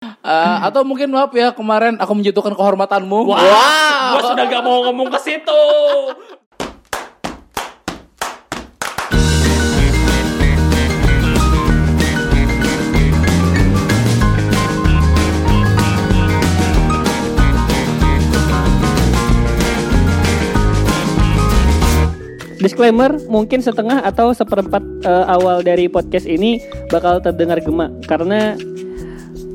Eh, atau mungkin maaf ya kemarin aku menjatuhkan kehormatanmu. Wah, gua sudah gak mau ngomong ke situ. Disclaimer, mungkin setengah atau seperempat eh, awal dari podcast ini bakal terdengar gema karena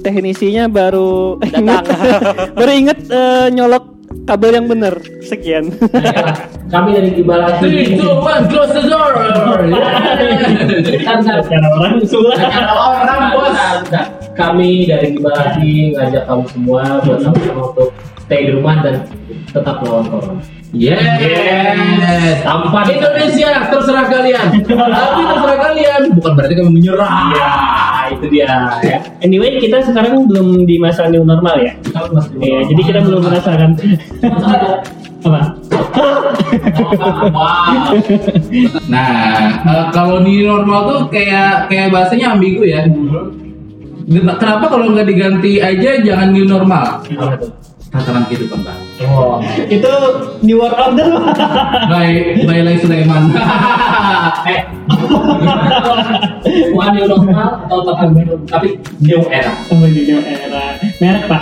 teknisinya baru inget, baru inget eh, nyolok kabel yang bener. Sekian. Kami dari Gibala Three, two, one, close the door. Kan Secara orang sulah. orang bos. Kami dari Gibala ngajak kamu semua buat sama-sama untuk stay di rumah dan tetap melawan corona. Yes. Tanpa Indonesia terserah kalian. Tapi terserah kalian. Bukan berarti kami menyerah. Ya, itu dia ya. Anyway, kita sekarang belum di masa new normal ya. Kita masih Iya, jadi kita belum merasakan apa? Nah, eh, kalau new normal tuh kayak kayak bahasanya ambigu ya. Kenapa kalau nggak diganti aja jangan new normal? Tuh? Tatanan kehidupan bang. Oh. Itu new world order. By by Lai Sulaiman. Eh. Bukan new normal atau tetap new tapi new era. Oh, new era. Merek, Pak.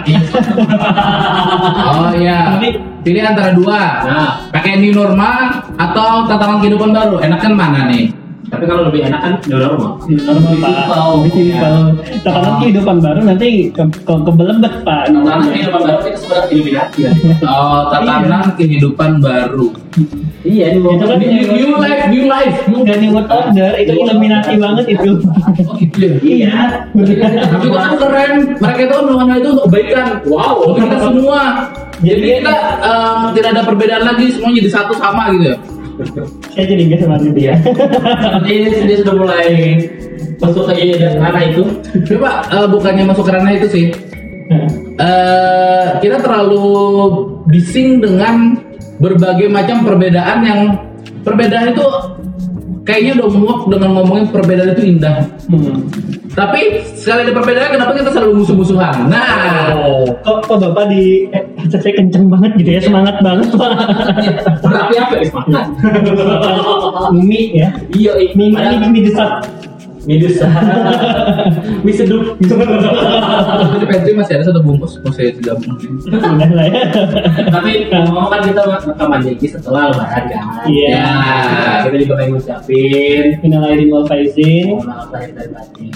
oh iya. Pilih antara dua. Nah, Pakai new normal atau tatanan kehidupan baru. Enakan mana nih? Tapi kalau lebih enak kan normal. Normal, Pak. Lebih simpel. Tatanan kehidupan baru nanti ke, ke, kebelebet, Pak. Karena kehidupan baru itu sebenarnya Illuminati ya. Oh, tatanan kehidupan baru. Iya, Itu kan New, new life, new life. Enggak new world order, itu Illuminati banget itu. Oh gitu ya. Iya. Tapi kan keren. Mereka itu kan melakukan itu untuk kebaikan. Wow. Kita semua. Jadi kita em, tidak ada perbedaan lagi, semuanya jadi satu sama gitu ya. Saya jadi nggak sama dia. Ini sudah mulai masuk ke ranah itu. Coba eh, bukannya masuk ke ranah itu sih. eh kita terlalu bising dengan berbagai macam perbedaan yang perbedaan itu kayaknya udah muak dengan ngomongin perbedaan itu indah. Hmm. Tapi sekali ada perbedaan kenapa kita selalu musuh-musuhan? Nah, Kok, kok bapak di eh, saya kenceng banget gitu ya, semangat banget pak. Tapi apa ya semangat? Mie ya, Iya, mie mie mie desat. Minus. Mie seduh. di pantry masih ada satu bungkus, mau saya gabung. Udah lah ya. Tapi ngomong kan kita rekaman jadi setelah lebaran kan. Iya. Ya, kita juga pengen ngucapin Final aidin wal faizin. mohon maaf lahir dan batin.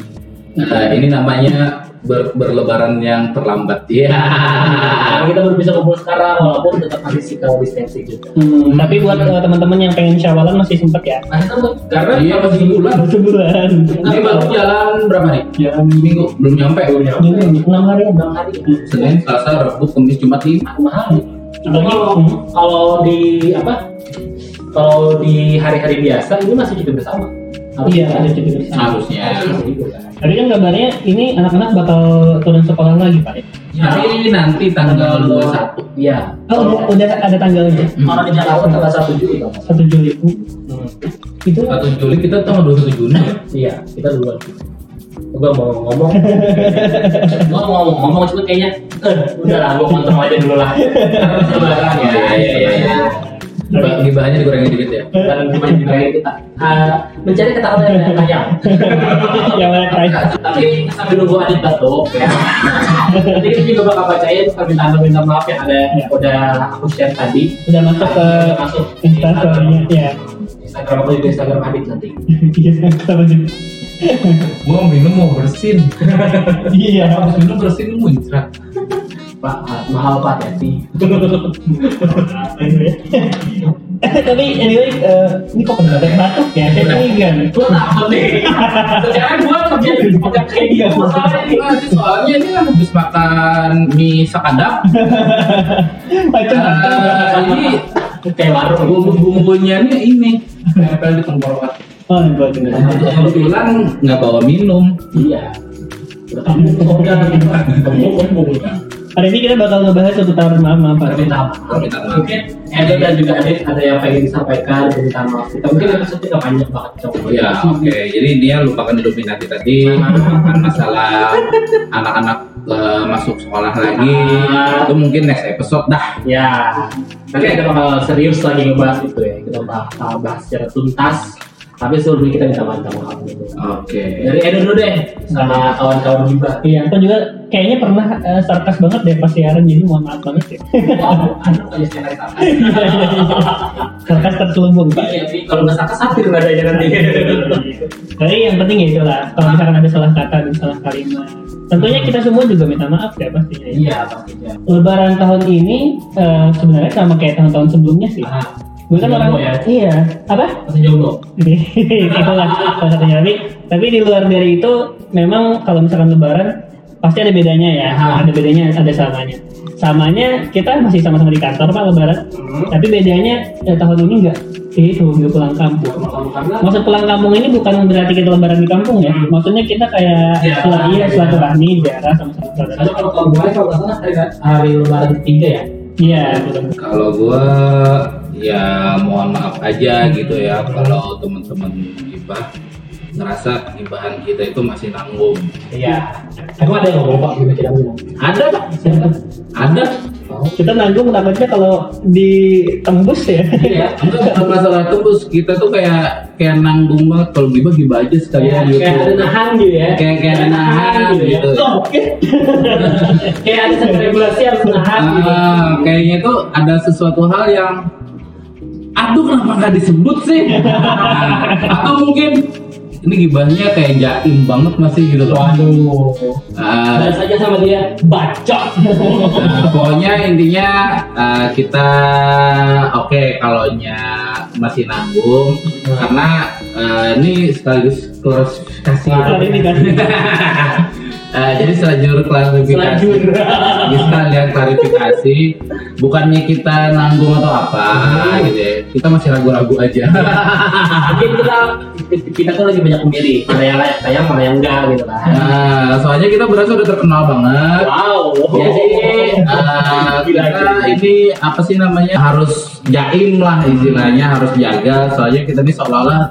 Nah, ini namanya ber- berlebaran yang terlambat. Ya. Karena kita baru bisa kumpul sekarang walaupun tetap masih physical distancing juga. Hmm, tapi buat eh, teman-teman yang pengen syawalan masih sempet ya. Nah, itu karena Iya, masih sebulan. Sebulan. Ini baru jalan berapa nih? Jalan Minggu belum nyampe. Belum ini enam hari ya. enam hari. Senin, Selasa, Rabu, Kamis, Jumat, lima. Aku mahal. Kalau kalau di apa? Kalau di hari-hari biasa ini masih cuti bersama. Iya, ada cuti bersama. Harusnya. Tadi kan kabarnya ini anak-anak bakal turun sekolah lagi pak. ya? Tapi nanti tanggal 21. Iya. Oh, udah, udah ada tanggalnya. Kalau di Jakarta tanggal 1 Juli kan. Satu Juli. Itu 1 Juli kita tanggal 27 Juni. ya? Iya, kita duluan. Gua mau ngomong. gua mau ngomong, ngomong cuma kayaknya eh, udah lah, gua kontrol aja dulu lah. Ya. Iya, iya, iya, iya. Gibah- Gibahnya dikurangin dikit ya. Dan cuma kita ah, mencari ketakutan yang panjang. yang terakhir? Tapi sambil nunggu Adit batuk ya. Nanti kita juga bakal bacain permintaan-permintaan maaf yang ada udah aku share tadi. Udah masuk ke masuk instastorynya ya. Instagram aku juga Instagram Adit nanti. Iya, sama juga. Gua mau minum mau bersin. Iya. Habis minum bersin muncrat. Pak, ah, mahal Pak hati. Tapi anyway, eh, ini kok pada batuk batuk ya? Saya curiga nih. Gua takut nih. Sekarang gua kerja di pegang kayak dia. Nih. Nah, soalnya ini kan habis makan mie sakadap. Macam Eh, ini kayak warung. bumbu-bumbunya nih ini nempel di tenggorokan. Oh. Kebetulan nggak bawa minum. Iya. Udah kamu gitu kan. Udah. Hari ini kita bakal ngebahas seputar maaf maaf Permintaan maaf. Permintaan maaf. Mungkin Edo dan juga Adit ada yang pengen disampaikan permintaan maaf kita. Mungkin episode kita panjang banget coba. Ya, oke. Jadi dia lupakan Illuminati tadi, lupakan masalah anak-anak eh, masuk sekolah lagi. Itu mungkin next episode dah. Ya, nanti kita bakal serius lagi ngebahas itu ya. Kita bakal bahas secara tuntas. Tapi sebelumnya kita minta maaf maaf dulu. Oke. Dari Edo dulu deh, sama kawan-kawan juga. Iya, aku juga kayaknya pernah eh, sarkas banget deh pas siaran jadi mohon maaf banget ya. Wow, sarkas. sarkas terselubung pak. Iya, tapi kalau nggak sarkas satir nggak ada aja nanti. Tapi yang penting ya itulah kalau misalkan ada salah kata dan salah kalimat. Tentunya kita semua juga minta maaf ya pastinya. ya. Iya, pastinya. Lebaran tahun ini eh, sebenarnya sama kayak tahun-tahun sebelumnya sih. Ah, Gue kan orang ya? iya apa? masih jomblo. itulah salah satunya tapi tapi di luar dari itu memang kalau misalkan lebaran pasti ada bedanya ya Ah. ada bedanya ada samanya samanya kita masih sama-sama di kantor pak lebaran Hmm. tapi bedanya ya, tahun ini enggak itu nggak pulang kampung maksud pulang kampung ini bukan berarti kita lebaran di kampung ya maksudnya kita kayak Iya. sel- iya silaturahmi daerah sama sama saudara kalau kalau gue kalau nggak salah hari, hari lebaran ketiga ya. iya Kalau gua ya mohon maaf aja gitu ya kalau teman-teman gibah ngerasa gibahan kita itu masih nanggung. Iya. Emang ada yang ngomong pak gimana ngomong? Ada, Pak. ada. kita nanggung takutnya kalau ditembus ya Iya. Enggak bukan masalah tembus kita tuh kayak kayak nanggung banget kalau gibah gibah aja sekalian gitu. Kayak ada nahan gitu ya. Kayak kayak ada nahan gitu. ya. Kayak ada regulasi harus nahan gitu. Ah, kayaknya tuh ada sesuatu hal yang aduh kenapa nggak disebut sih? Atau mungkin ini gibahnya kayak jaim banget masih gitu? Waduh. Ah, Balas aja sama dia bacot. nah, pokoknya intinya ah, kita oke kalau masih nanggung karena ah, ini sekaligus klarifikasi. Klarifikasi Ah, jadi selanjut klarifikasi. Jadi sekalian klarifikasi. Bukannya kita nanggung atau apa gitu ya. Kita masih ragu-ragu aja. Mungkin kita kita kan lagi banyak memilih mana yang layak sayang mana yang enggak gitu kan. nah soalnya kita berasa udah terkenal banget. Wow. jadi Gila, kita ini apa sih namanya harus jaim lah istilahnya harus jaga. Soalnya kita ini seolah-olah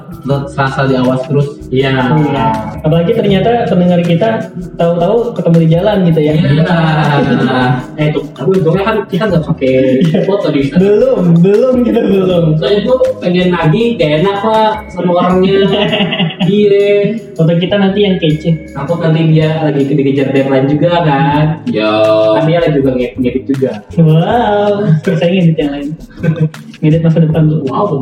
serasa diawas terus Iya. Iya. Apalagi ternyata pendengar kita tahu-tahu ketemu di jalan gitu ya. Nah, Eh itu, tapi untungnya kan kita nggak pakai foto di Instagram. belum, belum kita belum. Soalnya tuh pengen nagih gak enak pak sama orangnya. Iya. Foto kita nanti yang kece. Takut nanti dia lagi dikejar deadline juga kan. yo Kan dia lagi juga ngedit juga. Wow, terus saya ngedit yang lain. ngedit masa depan tuh. Wow.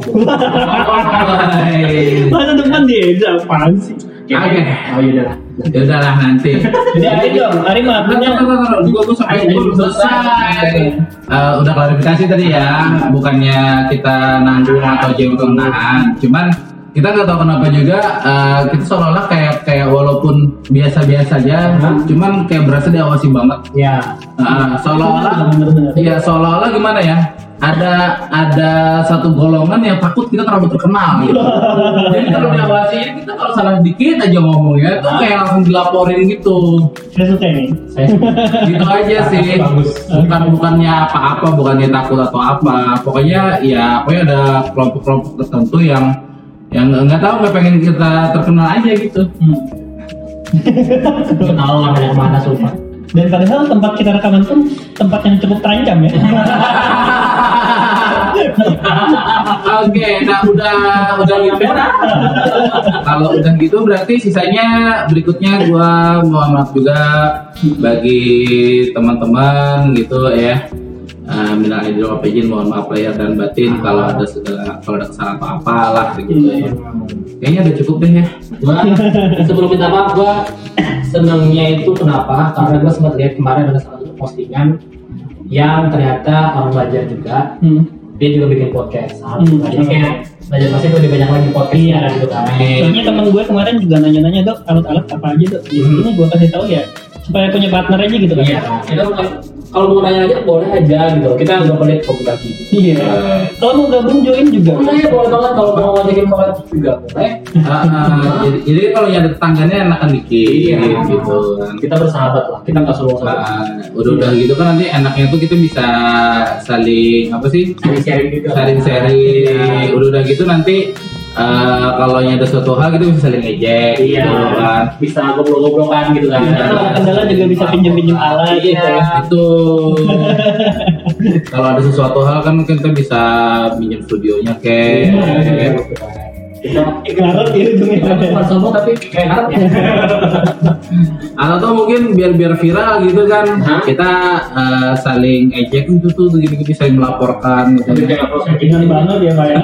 Masa depan dia itu apaan sih? Oke. Oh iya udah. Ya udahlah nanti. Jadi Ari dong, Ari maafnya. Gua gua sampai belum selesai. Eh, udah klarifikasi tadi ya, bukannya kita nanggung atau jauh nahan. Cuman kita nggak tahu kenapa juga eh, kita seolah-olah kayak kayak walaupun biasa-biasa aja, cuman kayak berasa diawasi banget. Ya. Nah, seolah-olah Bener-bener. Iya seolah-olah gimana ya? Ada ada satu golongan yang takut kita terlalu terkenal gitu. Jadi kalau diawasi kita kalau salah dikit aja ngomongnya tuh kayak langsung dilaporin gitu. Saya suka ini. Saya Gitu aja sih. Bagus. Bukan bukannya apa-apa, bukannya takut atau apa. Pokoknya ya pokoknya ada kelompok-kelompok tertentu yang yang nggak tahu nggak pengen kita terkenal aja gitu. Hmm. nggak tahu lah dari mana sumpah. Dan padahal tempat kita rekaman pun tempat yang cukup terancam ya. Oke, nah udah udah gitu. Kalau udah gitu berarti sisanya berikutnya gua mohon maaf juga bagi teman-teman gitu ya. Uh, minal aidin faizin, mohon maaf lahir dan batin kalau ada segala kalau ada kesalahan apa apalah gitu ya. Kayaknya udah cukup deh ya. Gua sebelum minta maaf gua senengnya itu kenapa? Karena gua sempat lihat kemarin ada salah satu postingan yang ternyata orang belajar juga Hmm. dia juga bikin podcast. Hmm. Jadi kayak belajar pasti lebih banyak lagi podcast Iya. gitu kan. Soalnya temen gue kemarin juga nanya-nanya dok alat-alat apa aja dok. Jadi ini gue kasih tahu ya supaya punya partner aja gitu kan. Iya, kita bukan kalau mau nanya aja boleh aja gitu. Kita nggak boleh kopi lagi Iya. Kalau mau gabung join juga. boleh boleh banget. Kalau mau ngajakin collab juga boleh. Ah, ah, jadi, jadi kalau yang ada tetangganya enakan dikit Iya. gitu kan. kita bersahabat lah. Kita nggak selalu sama Ah, udah udah gitu kan nanti enaknya tuh kita bisa saling apa sih? Sharing sharing juga sharing. Sharing udah udah gitu nanti eh, kalau ada suatu hal kita bisa saling ngejek iya. gitu kan. Bisa ngobrol-ngobrolan gitu kan. Kalau ada kendala juga bisa pinjem-pinjem alat gitu ya. itu kalau ada sesuatu hal kan kita bisa minjem studionya kek kita Garot ya ujungnya. bukan sombong tapi kayak harap ya atau tuh mungkin biar biar viral gitu kan Hah? kita eh, saling ejek itu tuh gini gini saling melaporkan gitu. kayak Ringan banget ya Pak ya.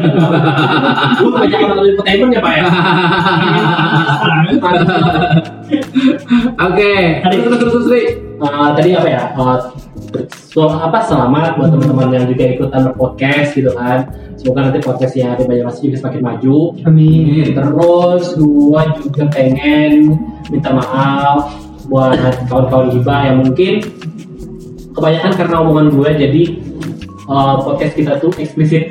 Lu banyak yang nonton infotainment ya pak ya Oke, terus terus terus Eh, tadi apa ya? Eh, so, apa selamat buat teman-teman yang juga ikutan podcast gitu kan. Semoga nanti podcastnya di Banjarmasin juga semakin maju. Amin. terus gua juga pengen minta maaf buat kawan-kawan hibah yang mungkin kebanyakan karena omongan gue jadi eh, podcast kita tuh eksplisit.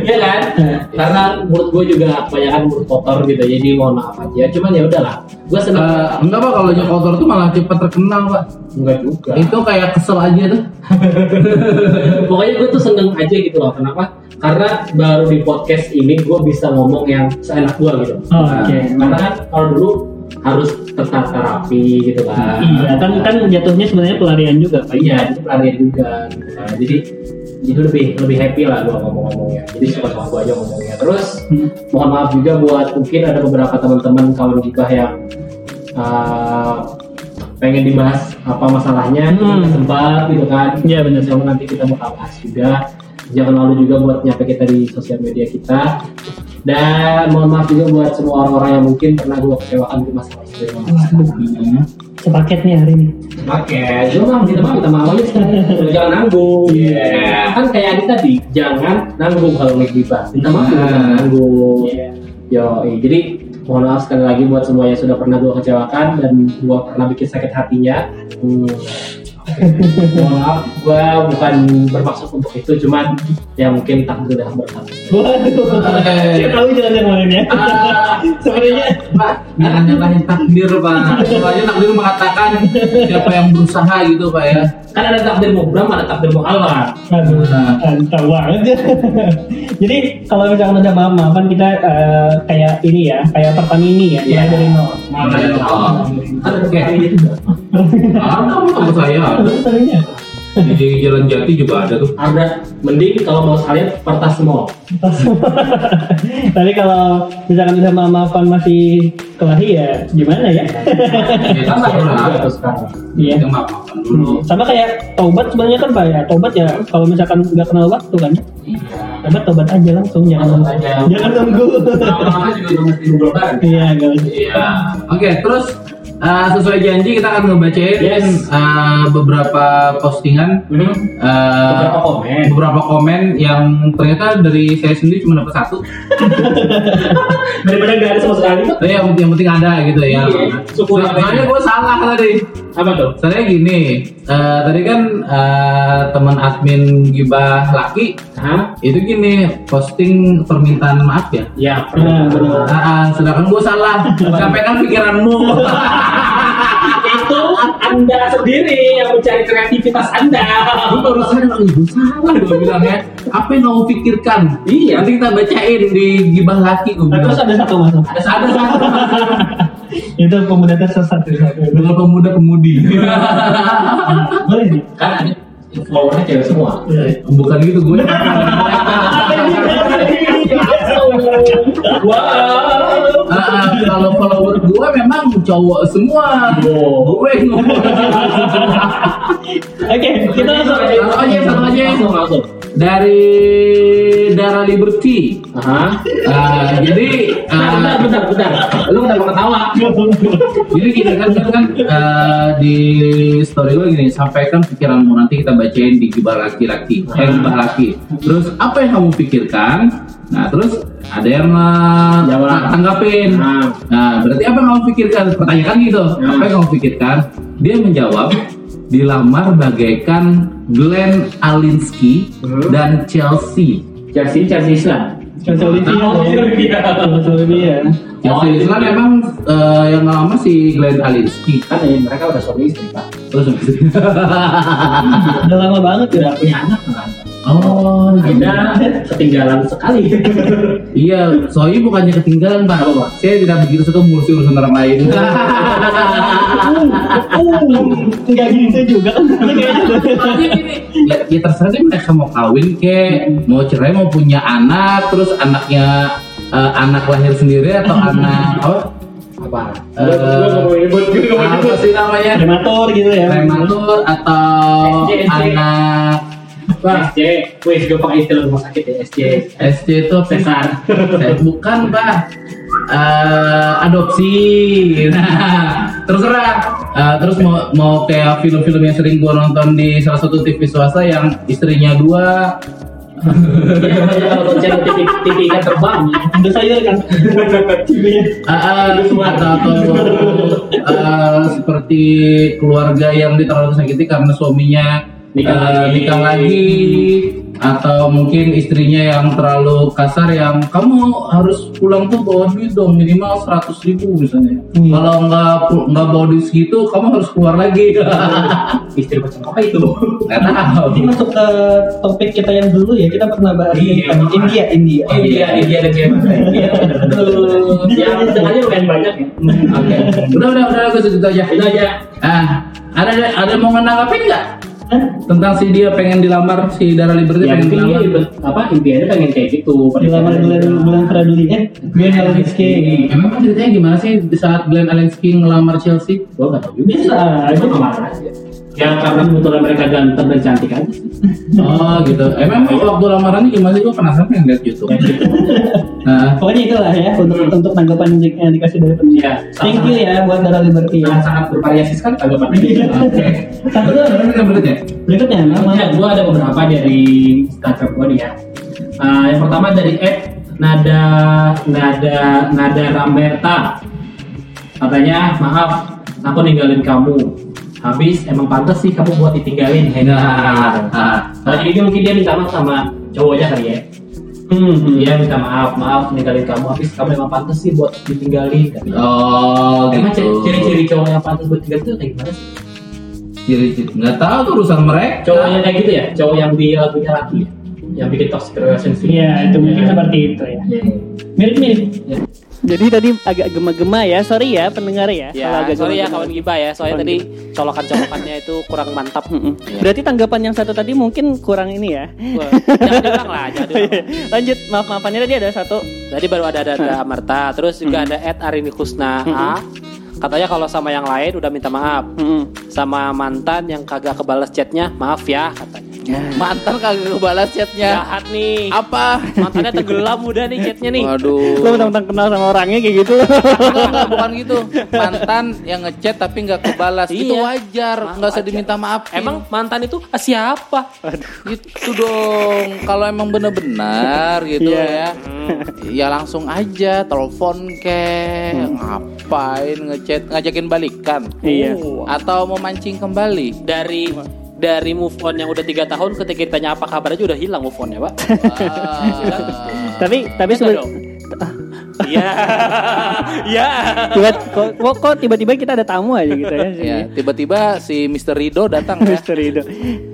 Iya kan? Karena mulut gue juga kebanyakan mulut kotor gitu jadi mohon maaf aja. Cuman ya udahlah gue seneng. Eh, enggak pak. Kalau kotor tuh malah cepat terkenal pak. enggak juga. Itu kayak kesel aja tuh. pokoknya gue tuh seneng aja gitu loh. Kenapa? Karena baru di podcast ini gue bisa ngomong yang seenak gue gitu. Oh, Oke. karena kan kalau dulu harus tertata rapi gitu kan Iya, kan kan jatuhnya sebenarnya pelarian juga Pak. iya itu pelarian juga gitu kan jadi jadi lebih lebih happy lah gue ngomong-ngomongnya jadi suka-suka gue aja ngomongnya terus Hmm. mohon maaf juga buat mungkin ada beberapa teman-teman kawan kita yang uh, pengen dibahas apa masalahnya Hmm. sempat gitu kan Iya, benar. so nanti kita bakal bahas juga jangan lalu juga buat nyapa kita di sosial media kita dan mohon maaf juga buat semua orang-orang yang mungkin pernah gue kecewakan di masalah itu Sepaket nih hari ini. Minta maaf, minta maaf aja sekarang. jangan nanggung. Iya. Kan kayak Adi tadi, jangan nanggung kalau ngegibah. Minta maaf, Nah. jangan nanggung. Yo, jadi mohon maaf sekali lagi buat semua yang sudah pernah gua kecewakan dan gua pernah bikin sakit hatinya. Hmm. Maaf, gua bukan bermaksud untuk itu, cuman ya mungkin takdir udah berkata. Waduh. Saya tahu jalan yang mana ya. Sebenarnya Pak, jangan nyalahin takdir pak. Soalnya takdir mengatakan siapa yang berusaha gitu pak ya. Kan ada takdir mubram, ada takdir muhalal. Aduh, tahu banget. Jadi kalau misalkan ada mama kan kita eh, kayak ini ya, kayak Pertamini ya, mulai Iya. dari nol. Ada Oke. takdir juga. Ada sama saya ada. Pertamini Di Jalan Jati juga ada tuh. Ada mending kalau mau sekalian pertas mall. Tapi kalau misalkan udah mama pan masih kelahi ya gimana ya? Ya, terserah. tuh sekarang. Iya. Dulu. Sama kayak taubat sebenarnya kan pak ya, taubat ya kalau misalkan nggak kenal waktu kan, taubat taubat aja langsung jangan jangan nunggu. Lama-lama juga mesti nunggu. Iya. Iya. Oke, terus uh, sesuai janji kita akan ngebacain Yes. uh, beberapa postingan, Hmm. uh, Beberapa komen. beberapa komen yang ternyata dari saya sendiri cuma dapat satu. Daripada nggak ada sama sekali. Tapi yang, yang penting ada gitu ya. Iya, syukur ada. Soalnya gue salah tadi. Apa tuh? Soalnya gini, uh, tadi kan uh, teman admin gibah laki Hah? itu gini posting permintaan maaf ya. Ya, Nah, benar. Ah, ah, sedangkan gue salah. Sampaikan pikiranmu. itu anda sendiri yang mencari kreativitas anda. gue baru sadar gue salah gue bilang ya. Apa yang kamu pikirkan? Iya. nanti kita bacain di gibah laki gue bilang. Terus ada satu mas, ada ada satu itu pemuda tersesat dengan pemuda pemudi Boleh. Kan? Ada followernya cewek semua. bukan gitu gue Wow. Ah, ah, kalau follower gue memang cowok semua Oh. gue ngomong Oke, kita langsung Satu aja, satu aja. Langsung, langsung. dari Dara Liberty Aha. Ah, jadi Bentar, ah, bentar, bentar, bentar. Lu kenapa ketawa? Jadi gini kan kan, kan eh, di story gue gini sampaikan pikiranmu nanti kita bacain di gibah laki-laki, eh gibah laki. Terus apa yang kamu pikirkan? Nah terus ada yang Jawab. tanggapin. Nah. Nah berarti apa yang kamu pikirkan? Pertanyakan gitu. Nah. Apa yang kamu pikirkan? Dia menjawab dilamar bagaikan Glenn Alinsky Hmm. dan Chelsea. Chelsea Chelsea Islam. Chelsea Olivia. Oh, ya. iya. Chelsea Olivia. Chelsea Oh, iya. emang eh, yang lama si Glenn Alinsky. Kan eh, mereka udah suami istri pak. Terus itu- Udah lama banget ya. Udah punya anak kan. Oh, gitu. Anda ketinggalan sekali. Iya, soalnya bukannya ketinggalan pak. Apa, Pak? Saya tidak begitu suka ngurusin urusan orang lain. Enggak gitu juga kan. Tapi ini, ya, ya terserah deh mereka mau kawin ke, mau cerai, mau punya anak, terus anaknya eh, anak lahir sendiri atau anak apa? Apa? Eh, mau apa sih namanya? Prematur gitu ya. Prematur atau SC, SC, wes gue pakai istilah rumah sakit ya SC. SC itu apa? Sesar. Eh, bukan pak Eh, adopsi nah terserah Eh, terus mau mau kayak film-film yang sering gua nonton di salah satu TV swasta yang istrinya dua Ya, kalau channel TV TV ikan terbang. Sayur kan. Ah, ah, atau, atau seperti keluarga yang terlalu sakiti karena suaminya Nikah eh, lagi. nikah lagi atau mungkin istrinya yang terlalu kasar yang kamu harus pulang tuh bawa duit dong minimal 100 ribu misalnya Hmm. kalau nggak nggak bawa duit segitu kamu harus keluar lagi Istri macam apa itu? nggak tahu Ini masuk ke topik kita yang dulu ya. Kita pernah bahas Iya. India, India. India, India dan Jerman. Iya, betul. Ya, tengahnya lumayan banyak ya. oke udah udah udah gue segitu aja Itu aja. ah ada ada yang mau menanggapi nggak? Tentang si dia pengen dilamar si Dara Liberty Ya pengen mungkin dilamar dia apa impiannya pengen kayak gitu. Dilamar bulan bulan Praduli eh Glenn Alinsky. Emang kan ceritanya gimana sih di saat Glenn Alinsky ngelamar Chelsea? Gue gak tau juga. Bisa aja. Cuma kemarin aja. Ya karena kebetulan mereka ganteng dan cantik aja sih. Oh gitu. Emang waktu lamarannya gimana sih? Gue penasaran pengen lihat YouTube. Ya, gitu. Nah, Pokoknya itulah ya untuk untuk tanggapan yang di- yang dikasih dari pendengar. Iya, Thank you ya buat Dara Liberty ya. Sangat bervariasi sekali. Oke. Satu lagi berikutnya berikutnya. berikutnya nama Ya, gue ada beberapa dari Instagram gue nih ya. Uh, yang pertama dari Ed Nada Nada Nada Ramberta. Katanya maaf, aku ninggalin kamu. Habis emang pantas sih kamu buat ditinggalin. Nah, ah. Nah, jadi mungkin dia minta maaf sama cowoknya kali ya. Hmm, Dia minta maaf, maaf ninggalin kamu. Habis kamu emang pantas sih buat ditinggalin. katanya. Oh Emang gitu. ciri- ciri-ciri cowok yang pantas buat tinggal itu kayak gimana sih? Ciri-ciri. Nggak tahu tuh urusan mereka. Cowoknya kayak gitu ya? Cowok yang di lagunya laki ya? Yang bikin toxic relationship. Iya, itu mungkin seperti itu ya. Iya. Mirip-mirip. Jadi tadi agak gema-gema ya, sorry ya pendengar ya. kalau Ya, agak sorry ya kawan Giba ya, soalnya Kawan tadi colokan-colokannya itu kurang mantap. Mm-mm. Berarti tanggapan yang satu tadi mungkin kurang ini ya. Jangan diulang lah, jangan diulang. Lanjut, maaf maafannya tadi ada satu. Tadi baru ada ada, ada Amarta, terus juga ada Ed Arini Kusna A. Katanya kalau sama yang lain udah minta maaf. Sama mantan yang kagak kebalas chatnya, maaf ya katanya. Mantan kagak kebalas chatnya. Jahat nih. Apa? Mantannya tenggelam udah nih chatnya nih. Waduh. Lo mentang-mentang kenal sama orangnya kayak gitu. enggak, enggak, bukan gitu. Mantan yang ngechat tapi nggak kebalas. Itu Iya. wajar, nggak usah diminta maaf. Emang mantan itu ah, siapa? gitu dong. Kalau emang bener-bener gitu Iya. ya. Ya langsung aja telepon ke ngapain ngechat ngajakin balikan Iya. atau mau mancing kembali Dari dari move on yang udah tiga tahun ketika ditanya apa kabar aja udah hilang move onnya pak. tapi tapi Enggak sebe- dong. Iya. Iya. tiba kok, kok, tiba-tiba kita ada tamu aja gitu ya. ya tiba-tiba si Mr. Rido datang ya Misteri itu.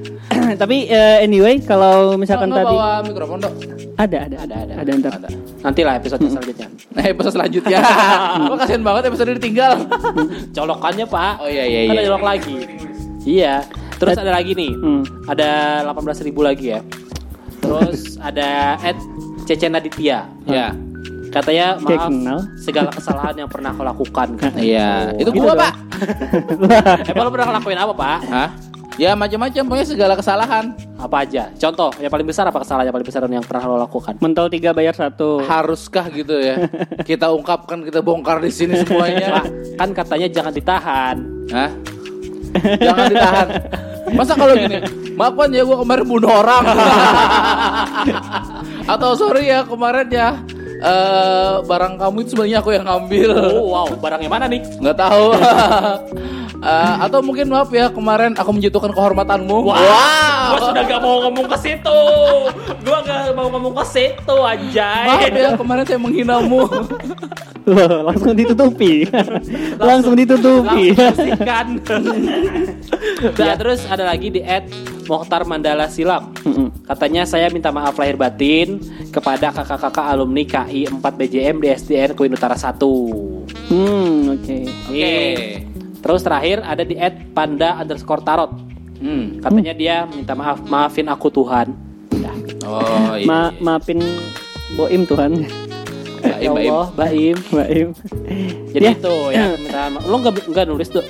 tapi eh, anyway kalau misalkan tadi bawa mikrofon dok ada ada Ada, ada. ada ntar. ada Nanti lah episode selanjutnya. nah episode selanjutnya kok kasihan banget episode ditinggal Colokannya pak. oh iya iya iya colok lagi. Iya. Terus ada lagi nih. Hmm. Ada 18.000 ribu lagi ya. Terus ada Ed Cece Naditya. ya Katanya maaf kenal. segala kesalahan yang pernah kau lakukan. katanya. iya itu Gitu gua dong. pak Emang lo pernah ngelakuin apa pak? Hah? ya macam-macam pokoknya segala kesalahan Apa aja? Contoh yang paling besar apa kesalahan yang paling besar yang pernah lo lakukan? Mentol tiga bayar satu. haruskah gitu ya kita ungkapkan kita bongkar di sini semuanya Pak, kan katanya jangan ditahan. Hah? Jangan ditahan. Masa kalau gini, maafkan ya gue kemarin bunuh orang. Atau sorry ya kemarin ya eh barang kamu itu sebenarnya aku yang ngambil. Oh wow, barang yang mana nih? Nggak tahu. Eh, atau mungkin maaf ya kemarin aku menjatuhkan kehormatanmu. Gua sudah gak mau ngomong ke situ. Gua gak mau ngomong ke situ anjay. Maaf ya kemarin saya menghinamu. Loh, langsung ditutupi. langsung ditutupi. Langsung nah, terus ada lagi di Ed Mokhtar Mandala Silam. Katanya saya minta maaf lahir batin kepada kakak-kakak alumni KI 4 BJM di SDN Kuin Utara 1. Hmm, oke. Oke. Terus terakhir ada di Ed Panda underscore Tarot. Hmm. Katanya dia minta maaf, maafin aku Tuhan. Ya. Oh iya. Ma maafin Boim Tuhan. Baim, Ya baim. Allah, Baim. Boim. Jadi Ya. itu ya minta maaf. Lo nggak nggak nulis tuh?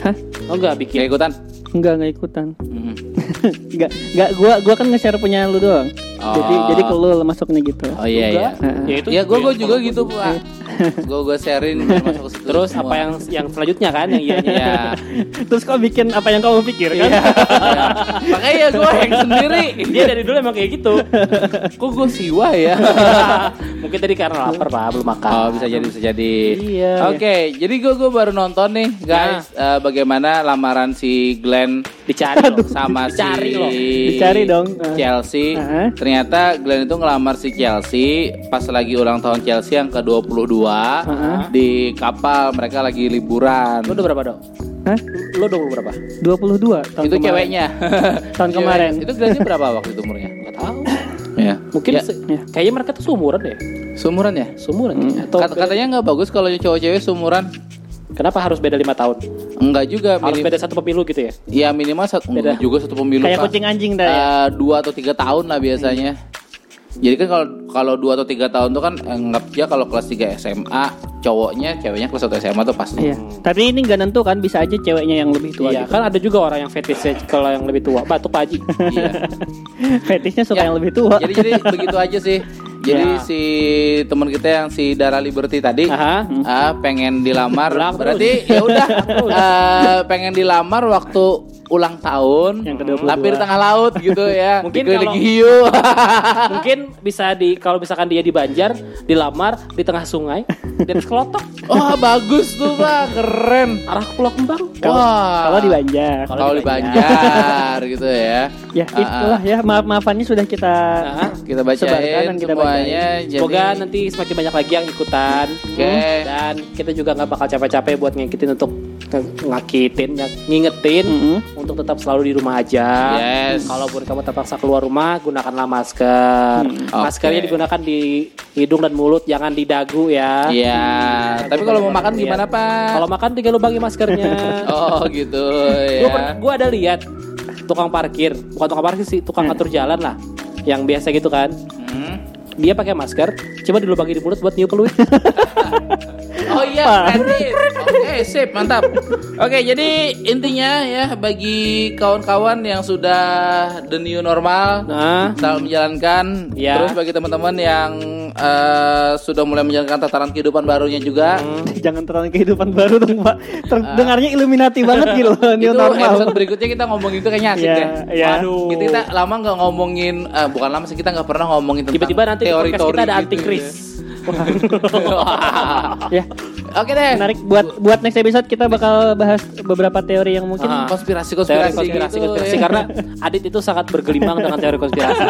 Hah? Lo nggak bikin? ikutan. Enggak, enggak ikutan. Hmm. Enggak, enggak gua gua kan nge-share punya lu doang. Jadi Oh. jadi ke lu masuknya gitu. Oh iya iya. Heeh. Ya itu Ya gue gue yang juga gitu gua- pak. Gue gue sharein masuk ke situ Terus semua. apa yang yang selanjutnya kan yang iya Iya. Terus kau bikin apa yang kamu pikir kan? Iya. Makanya gue hang sendiri. Dia dari dulu emang kayak gitu. Kok gue siwa ya? Mungkin tadi karena lapar pak belum makan. Oh bisa jadi bisa jadi. Iya. Oke, jadi gue gue baru nonton nih guys, eh, bagaimana lamaran si Glenn Dicari loh. sama Dicari si loh. Dicari dong. Chelsea. Heeh. Ternyata Glenn itu ngelamar si Chelsea pas lagi ulang tahun Chelsea yang ke-22 Heeh. di kapal mereka lagi liburan. Lo udah berapa dong? Hah? Lo udah berapa? 22 tahun itu kemarin. ceweknya. Tahun Cewek. kemarin. Itu Glennnya berapa waktu itu umurnya? Gak tahu. Ya. Mungkin Ya, se- kayaknya mereka tuh seumuran deh. seumuran ya? Seumuran. Hmm. Atau Kat- katanya nggak bagus kalau cowok cewek seumuran. kenapa harus beda lima tahun? Enggak juga. Harus minim- beda satu pemilu gitu ya? Ya minimal satu Beda. enggak juga satu pemilu Kayak kucing anjing dah ya. Eh, dua atau tiga tahun lah biasanya. Jadi kan kalau kalau dua atau tiga tahun tuh kan anggap aja kalau kelas 3 SMA cowoknya ceweknya kelas 1 SMA tuh pasti. Iya. Tapi ini nggak nentu kan bisa aja ceweknya yang lebih tua Iya, gitu. kan ada juga orang yang fetishnya kalau yang lebih tua. Batuk Pak Haji. Iya. Fetishnya suka Ya. yang lebih tua. jadi jadi begitu aja sih. Jadi Ya. si teman kita yang si Dara Liberty tadi Aha. ah, pengen dilamar terus. berarti ya udah eh, pengen dilamar waktu ulang tahun Yang ke-22. tapi di tengah laut gitu ya Mungkin kalau- hiu Mungkin bisa di kalau misalkan dia di Banjar, dilamar di tengah sungai, di atas kelotok, wah bagus tuh pak keren arah ke Pulau Kembang. Kalau wah kalau di Banjar. Kalau kalau di di Banjar gitu ya Ya ah. itulah ya maaf maafannya sudah kita Nah, kita bacain dan kita semuanya jadi Semoga nanti semakin banyak lagi yang ikutan. Oke. Dan kita juga nggak bakal capek-capek buat ngikitin untuk ngakitin, ng- ngingetin Mm-mm. untuk tetap selalu di rumah aja. Yes. Kalaupun kamu terpaksa keluar rumah, gunakanlah masker. Hmm, Maskernya oke. digunakan di hidung dan mulut, jangan di dagu ya. Iya, tapi kalau mau makan gimana pak? Kalau makan tiga lubangi maskernya. Oh gitu Gue ya. gua ada lihat tukang parkir, bukan tukang parkir sih, tukang atur jalan lah, yang biasa gitu kan. Hmm. Dia pakai masker, coba dilubangi di mulut buat niup peluit. Oh iya, kreatif. Oke, sip, mantap. Oke, jadi intinya ya bagi kawan-kawan yang sudah the new normal Nah, selalu menjalankan. Ya. Terus bagi teman-teman yang eh, sudah mulai menjalankan tataran kehidupan barunya juga. jangan terlalu kehidupan baru dong Pak. Terdengarnya Illuminati banget gitu loh, new itu normal. episode berikutnya kita ngomongin itu kayaknya asik Iya, deh. iya. Waduh. Kita, kita lama nggak ngomongin, eh, bukan lama sih kita nggak pernah ngomongin tentang tiba-tiba nanti teori-teori kita ada gitu antikris. Ya, Oke deh. menarik buat buat next episode kita bakal bahas beberapa teori yang mungkin Ah. Konspirasi-konspirasi Teori konspirasi, gitu, konspirasi ya. karena Adit itu sangat bergelimang dengan teori konspirasi.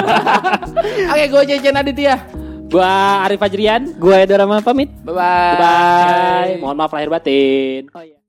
Oke, gue Jejen Aditya. Gua Arif Fajrian. gue Dorama pamit. Bye-bye. Bye. Mohon maaf lahir batin. Oh iya.